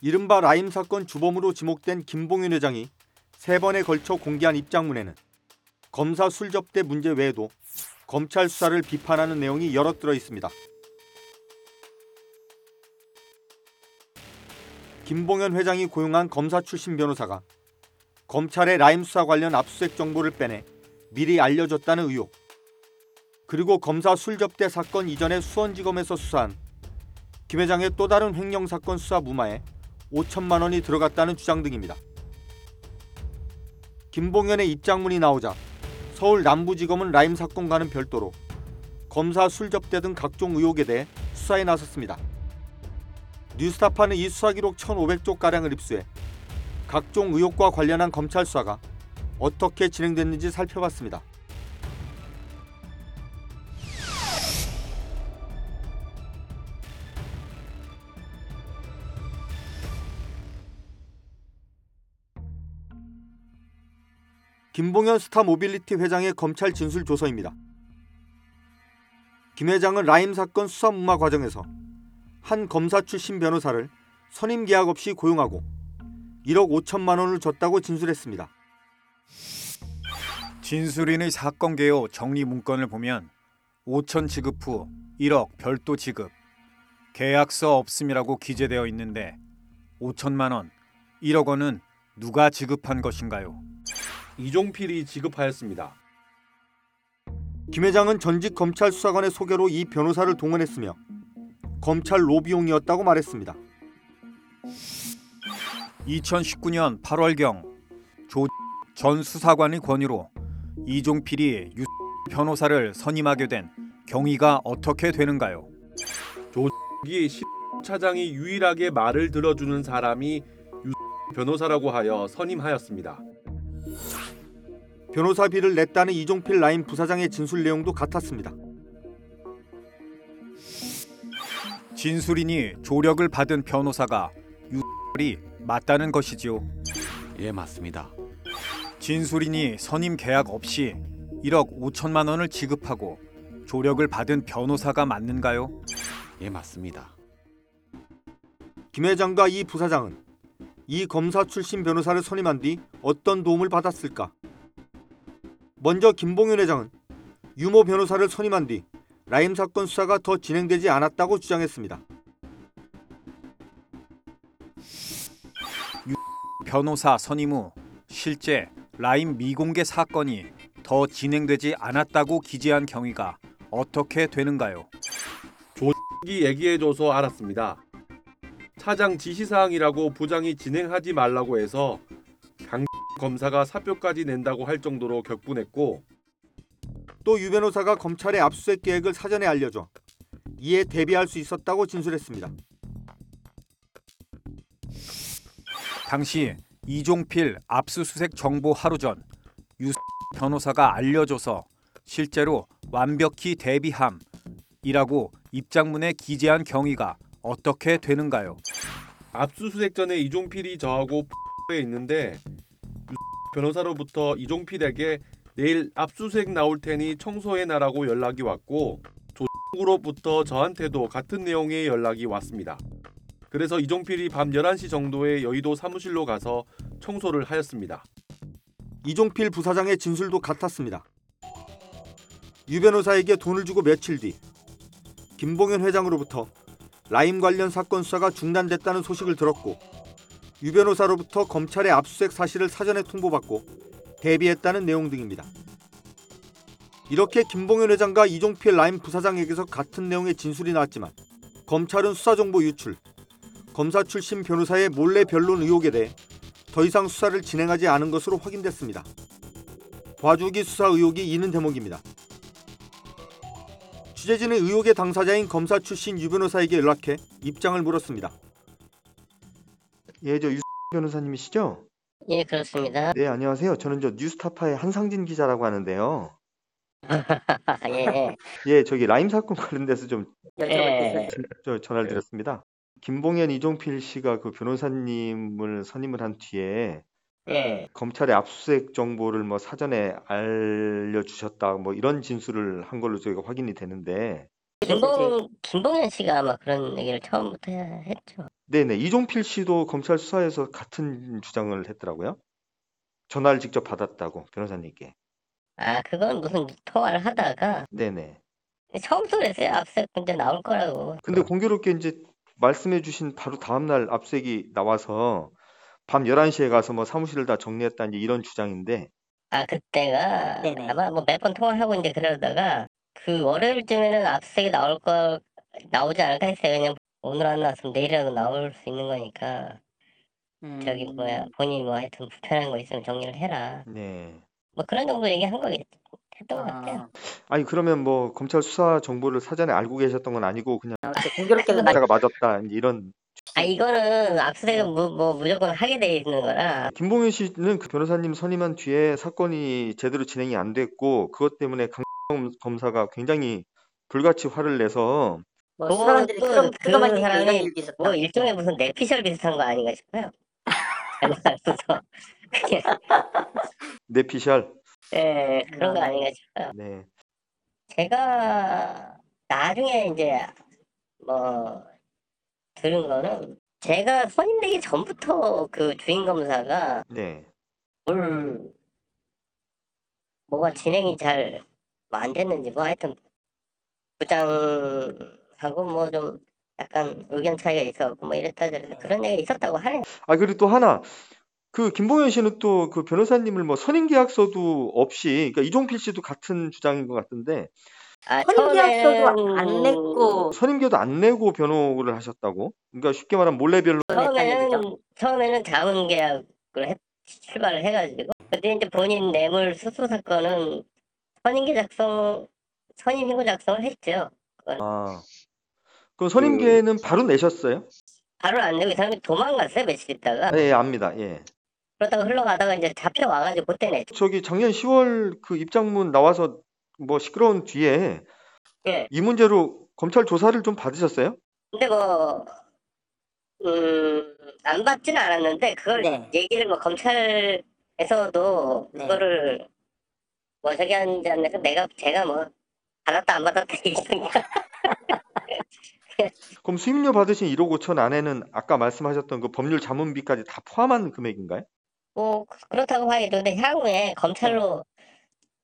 이른바 라임 사건 주범으로 지목된 김봉윤 회장이 세 번에 걸쳐 공개한 입장문에는 검사 술접대 문제 외에도 검찰 수사를 비판하는 내용이 여러 들어 있습니다. 김봉현 회장이 고용한 검사 출신 변호사가 검찰의 라임 수사 관련 압수수색 정보를 빼내 미리 알려줬다는 의혹. 그리고 검사 술접대 사건 이전에 수원지검에서 수사한 김 회장의 또 다른 횡령 사건 수사 무마에 5천만 원이 들어갔다는 주장 등입니다. 김봉현의 입장문이 나오자 서울 남부지검은 라임 사건과는 별도로 검사 술접대 등 각종 의혹에 대해 수사에 나섰습니다. 뉴스타파는 이 수사 기록 1,500쪽 가량을 입수해 각종 의혹과 관련한 검찰 수사가 어떻게 진행됐는지 살펴봤습니다. 김봉현 스타 모빌리티 회장의 검찰 진술 조서입니다. 김 회장은 라임 사건 수사 무마 과정에서 한 검사 출신 변호사를 선임 계약 없이 고용하고 1억 5천만 원을 줬다고 진술했습니다. 진술인의 사건 개요 정리 문건을 보면 5천 지급 후 1억 별도 지급, 계약서 없음이라고 기재되어 있는데 5천만 원, 1억 원은 누가 지급한 것인가요? 이종필이 지급하였습니다. 김 회장은 전직 검찰 수사관의 소개로 이 변호사를 동원했으며 검찰 로비용이었다고 말했습니다. 2019년 8월경 조 전 수사관의 권유로 이종필이 유 변호사를 선임하게 된 경위가 어떻게 되는가요? 이 차장이 유일하게 말을 들어주는 사람이 유 변호사라고 하여 선임하였습니다. 변호사비를 냈다는 이종필 라임 부사장의 진술 내용도 같았습니다. 진술인이 조력을 받은 변호사가 유이 맞다는 것이지요. 예, 맞습니다. 진술인이 선임 계약 없이 1억 5천만 원을 지급하고 조력을 받은 변호사가 맞는가요? 예, 맞습니다. 김 회장과 이 부사장은 이 검사 출신 변호사를 선임한 뒤 어떤 도움을 받았을까? 먼저 김봉윤 회장은 유모 변호사를 선임한 뒤 라임 사건 수사가 더 진행되지 않았다고 주장했습니다. 변호사 선임 후 실제 라임 미공개 사건이 더 진행되지 않았다고 기재한 경위가 어떻게 되는가요? 이 얘기해줘서 알았습니다. 차장 지시사항이라고 부장이 진행하지 말라고 해서 강 검사가 사표까지 낸다고 할 정도로 격분했고 또 유 변호사가 검찰의 압수수색 계획을 사전에 알려줘 이에 대비할 수 있었다고 진술했습니다. 당시 이종필 압수수색 정보 하루 전 유 변호사가 알려줘서 실제로 완벽히 대비함이라고 입장문에 기재한 경위가 어떻게 되는가요? 압수수색 전에 이종필이 저하고 에 있는데 변호사로부터 이종필에게 내일 압수수색 나올 테니 청소해놔라고 연락이 왔고 조으로부터 저한테도 같은 내용의 연락이 왔습니다. 그래서 이종필이 밤 11시 정도에 여의도 사무실로 가서 청소를 하였습니다. 이종필 부사장의 진술도 같았습니다. 유 변호사에게 돈을 주고 며칠 뒤 김봉현 회장으로부터 라임 관련 사건 수사가 중단됐다는 소식을 들었고 유 변호사로부터 검찰의 압수수색 사실을 사전에 통보받고 대비했다는 내용 등입니다. 이렇게 김봉현 회장과 이종필 라임 부사장에게서 같은 내용의 진술이 나왔지만 검찰은 수사 정보 유출, 검사 출신 변호사의 몰래 변론 의혹에 대해 더 이상 수사를 진행하지 않은 것으로 확인됐습니다. 봐주기 수사 의혹이 이는 대목입니다. 취재진은 의혹의 당사자인 검사 출신 유 변호사에게 연락해 입장을 물었습니다. 예, 저 유 변호사님이시죠? 예, 그렇습니다. 네, 안녕하세요. 저는 저 뉴스타파의 한상진 기자라고 하는데요. 예, 예, 저기 라임 사건 관련돼서 좀 예, 저 전화를 드렸습니다. 김봉현 이종필 씨가 그 변호사님을 선임을 한 뒤에 예, 검찰의 압수수색 정보를 뭐 사전에 알려 주셨다 뭐 이런 진술을 한 걸로 저희가 확인이 되는데 김봉 김봉현 씨가 아마 그런 얘기를 처음부터 해- 했죠. 네네 이종필 씨도 검찰 수사에서 같은 주장을 했더라고요. 전화를 직접 받았다고 변호사님께. 아 그건 무슨 통화를 하다가 네네. 처음부터 그랬어요. 앞서 근데 나올 거라고. 근데 공교롭게 이제 말씀해주신 바로 다음날 압색이 나와서 밤 11시에 가서 뭐 사무실을 다 정리했다 이제 이런 주장인데 아 그때가 네네. 아마 뭐 몇 번 통화하고 이제 그러다가 그 월요일쯤에는 압색이 나올 거 나오지 않을까 했어요. 그냥 오늘 안 나왔으면 내일이라도 나올 수 있는 거니까 저기 음. 뭐야 본인이 뭐 하여튼 불편한 거 있으면 정리를 해라. 네. 뭐 그런 정도 얘기한 거겠 했던 것 같아요. 아, 아니 그러면 뭐 검찰 수사 정보를 사전에 알고 계셨던 건 아니고 그냥 이렇게 공교롭게도 나 자가 맞았다 이제 이런 아 이거는 압수수색은 무, 뭐 무조건 하게 돼 있는 거라 김봉현 씨는 그 변호사님 선임한 뒤에 사건이 제대로 진행이 안 됐고 그것 때문에 강 검사가 굉장히 불같이 화를 내서 뭐 그거 사람들이 또 그럼 그 그거만 얘기 사람이 이런 일도 있었다. 뭐 일종의 무슨 내피셜 비슷한 거 아닌가 싶어요. 그래서 그게 내피셜 예, 그런 거 아. 아닌가 싶어요. 네. 제가 나중에 이제 뭐 들은 거는 제가 선임되기 전부터 그 주인 검사가 네. 뭘 뭐가 진행이 잘 안 됐는지 뭐 하여튼 부장 하고 뭐 좀 약간 의견 차이가 있어갖고 뭐 이랬다 저랬다. 그런 얘기가 있었다고 하네요. 아 그리고 또 하나. 그 김봉현 씨는 또 그 변호사님을 뭐 선임 계약서도 없이 그러니까 이종필 씨도 같은 주장인 것 같은데. 아, 선임 계약서도 안 처음에는- 냈고. 선임계도 안 내고 변호를 하셨다고? 그러니까 쉽게 말하면 몰래별로. 처음에는 처음에는 자문 계약을 해, 출발을 해가지고. 근데 이제 본인 뇌물 수수 사건은 선임계 작성 선임 신고 작성을 했죠. 아 그럼 선임계는 바로 내셨어요? 바로 안 내고 이 사람이 도망갔어요 며칠 있다가 예, 예, 압니다. 예. 그러다가 흘러가다가 이제 잡혀와가지고 그때 냈죠. 저기 작년 10월 그 입장문 나와서 뭐 시끄러운 뒤에 예. 이 문제로 검찰 조사를 좀 받으셨어요? 근데 뭐, 음, 안 받지는 않았는데, 그걸 네. 얘기를 뭐, 검찰에서도 네. 그거를 뭐, 저기 하지 않는데, 내가, 제가 뭐, 받았다, 안 받았다 얘기하니까. 그럼 수임료 받으신 1억 5천 안에는 아까 말씀하셨던 그 법률 자문비까지 다 포함한 금액인가요? 뭐, 그렇다고 봐야겠죠. 근데 향후에 검찰로,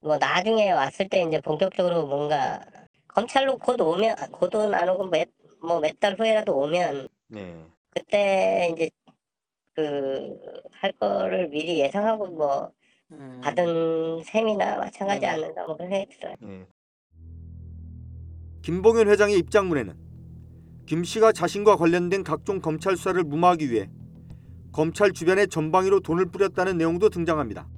뭐, 나중에 왔을 때 이제 본격적으로 뭔가, 검찰로 곧 오면, 곧은 안 오고 몇, 뭐, 몇 달 후에라도 오면, 네. 그때 이제, 그, 할 거를 미리 예상하고 뭐, 음, 받은 셈이나 마찬가지 네. 않는가 뭐 그런 생각이 들어요. 예. 김봉현 회장의 입장문에는 김 씨가 자신과 관련된 각종 검찰 수사를 무마하기 위해 검찰 주변에 전방위로 돈을 뿌렸다는 내용도 등장합니다.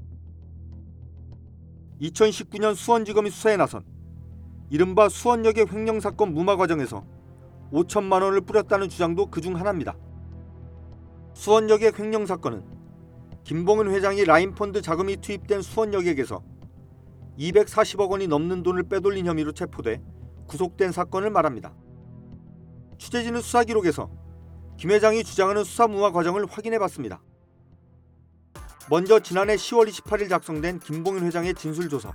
2019년 수원지검이 수사에 나선 이른바 수원역의 횡령 사건 무마 과정에서 5천만 원을 뿌렸다는 주장도 그중 하나입니다. 수원역의 횡령 사건은 김봉현 회장이 라인펀드 자금이 투입된 수원역에게서 240억 원이 넘는 돈을 빼돌린 혐의로 체포돼 구속된 사건을 말합니다. 취재진은 수사 기록에서 김 회장이 주장하는 수사 무마 과정을 확인해 봤습니다. 먼저 지난해 10월 28일 작성된 김봉현 회장의 진술 조서.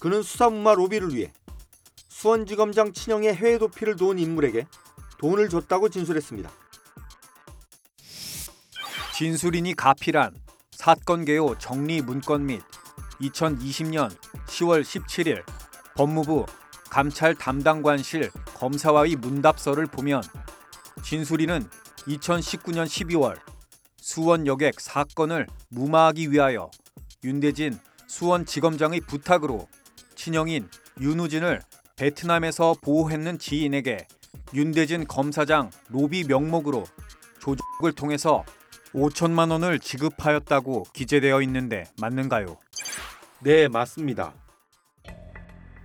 그는 수사 무마 로비를 위해 수원지검장 친형의 해외 도피를 도운 인물에게 돈을 줬다고 진술했습니다. 진술인이 가필한 사건 개요 정리 문건 및 2020년 10월 17일 법무부 감찰 담당관실 검사와의 문답서를 보면 진술인은 2019년 12월 수원 여객 사건을 무마하기 위하여 윤대진 수원지검장의 부탁으로 친형인 윤우진을 베트남에서 보호했는 지인에게 윤대진 검사장 로비 명목으로 조직을 통해서 5천만 원을 지급하였다고 기재되어 있는데 맞는가요? 네, 맞습니다.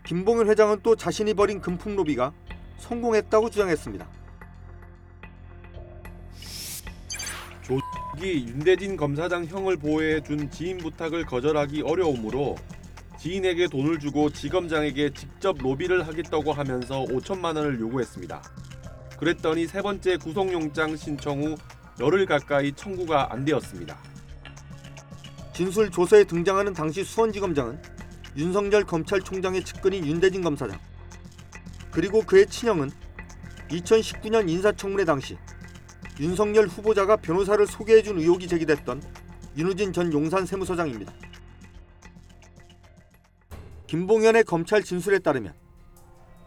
김봉현 회장은 또 자신이 벌인 금품 로비가 성공했다고 주장했습니다. 이 윤대진 검사장 형을 보호해 준 지인 부탁을 거절하기 어려우므로 지인에게 돈을 주고 지검장에게 직접 로비를 하겠다고 하면서 5천만 원을 요구했습니다. 그랬더니 세 번째 구속영장 신청 후 열흘 가까이 청구가 안 되었습니다. 진술 조서에 등장하는 당시 수원지검장은 윤석열 검찰총장의 측근인 윤대진 검사장. 그리고 그의 친형은 2019년 인사청문회 당시 윤석열 후보자가 변호사를 소개해준 의혹이 제기됐던 윤우진 전 용산 세무서장입니다. 김봉현의 검찰 진술에 따르면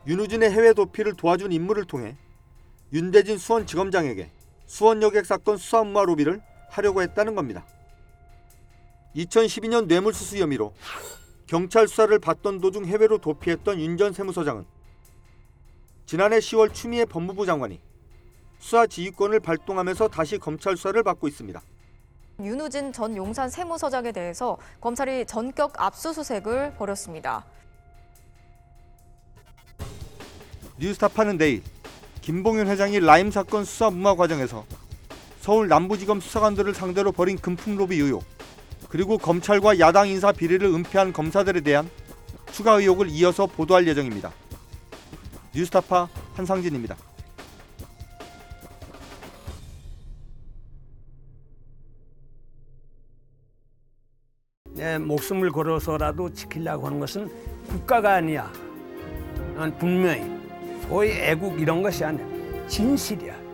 윤우진의 해외 도피를 도와준 인물을 통해 윤대진 수원지검장에게 수원 여객 사건 수사 음모 로비를 하려고 했다는 겁니다. 2012년 뇌물수수 혐의로 경찰 수사를 받던 도중 해외로 도피했던 윤 전 세무서장은 지난해 10월 추미애 법무부 장관이 수사 지휘권을 발동하면서 다시 검찰 수사를 받고 있습니다. 윤우진 전 용산 세무서장에 대해서 검찰이 전격 압수수색을 벌였습니다. 뉴스타파는 내일 김봉현 회장이 라임 사건 수사 무마 과정에서 서울 남부지검 수사관들을 상대로 벌인 금품 로비 의혹 그리고 검찰과 야당 인사 비리를 은폐한 검사들에 대한 추가 의혹을 이어서 보도할 예정입니다. 뉴스타파 한상진입니다. 내 목숨을 걸어서라도 지키려고 하는 것은 국가가 아니야. 난 분명히 소위 애국 이런 것이 아니야. 진실이야.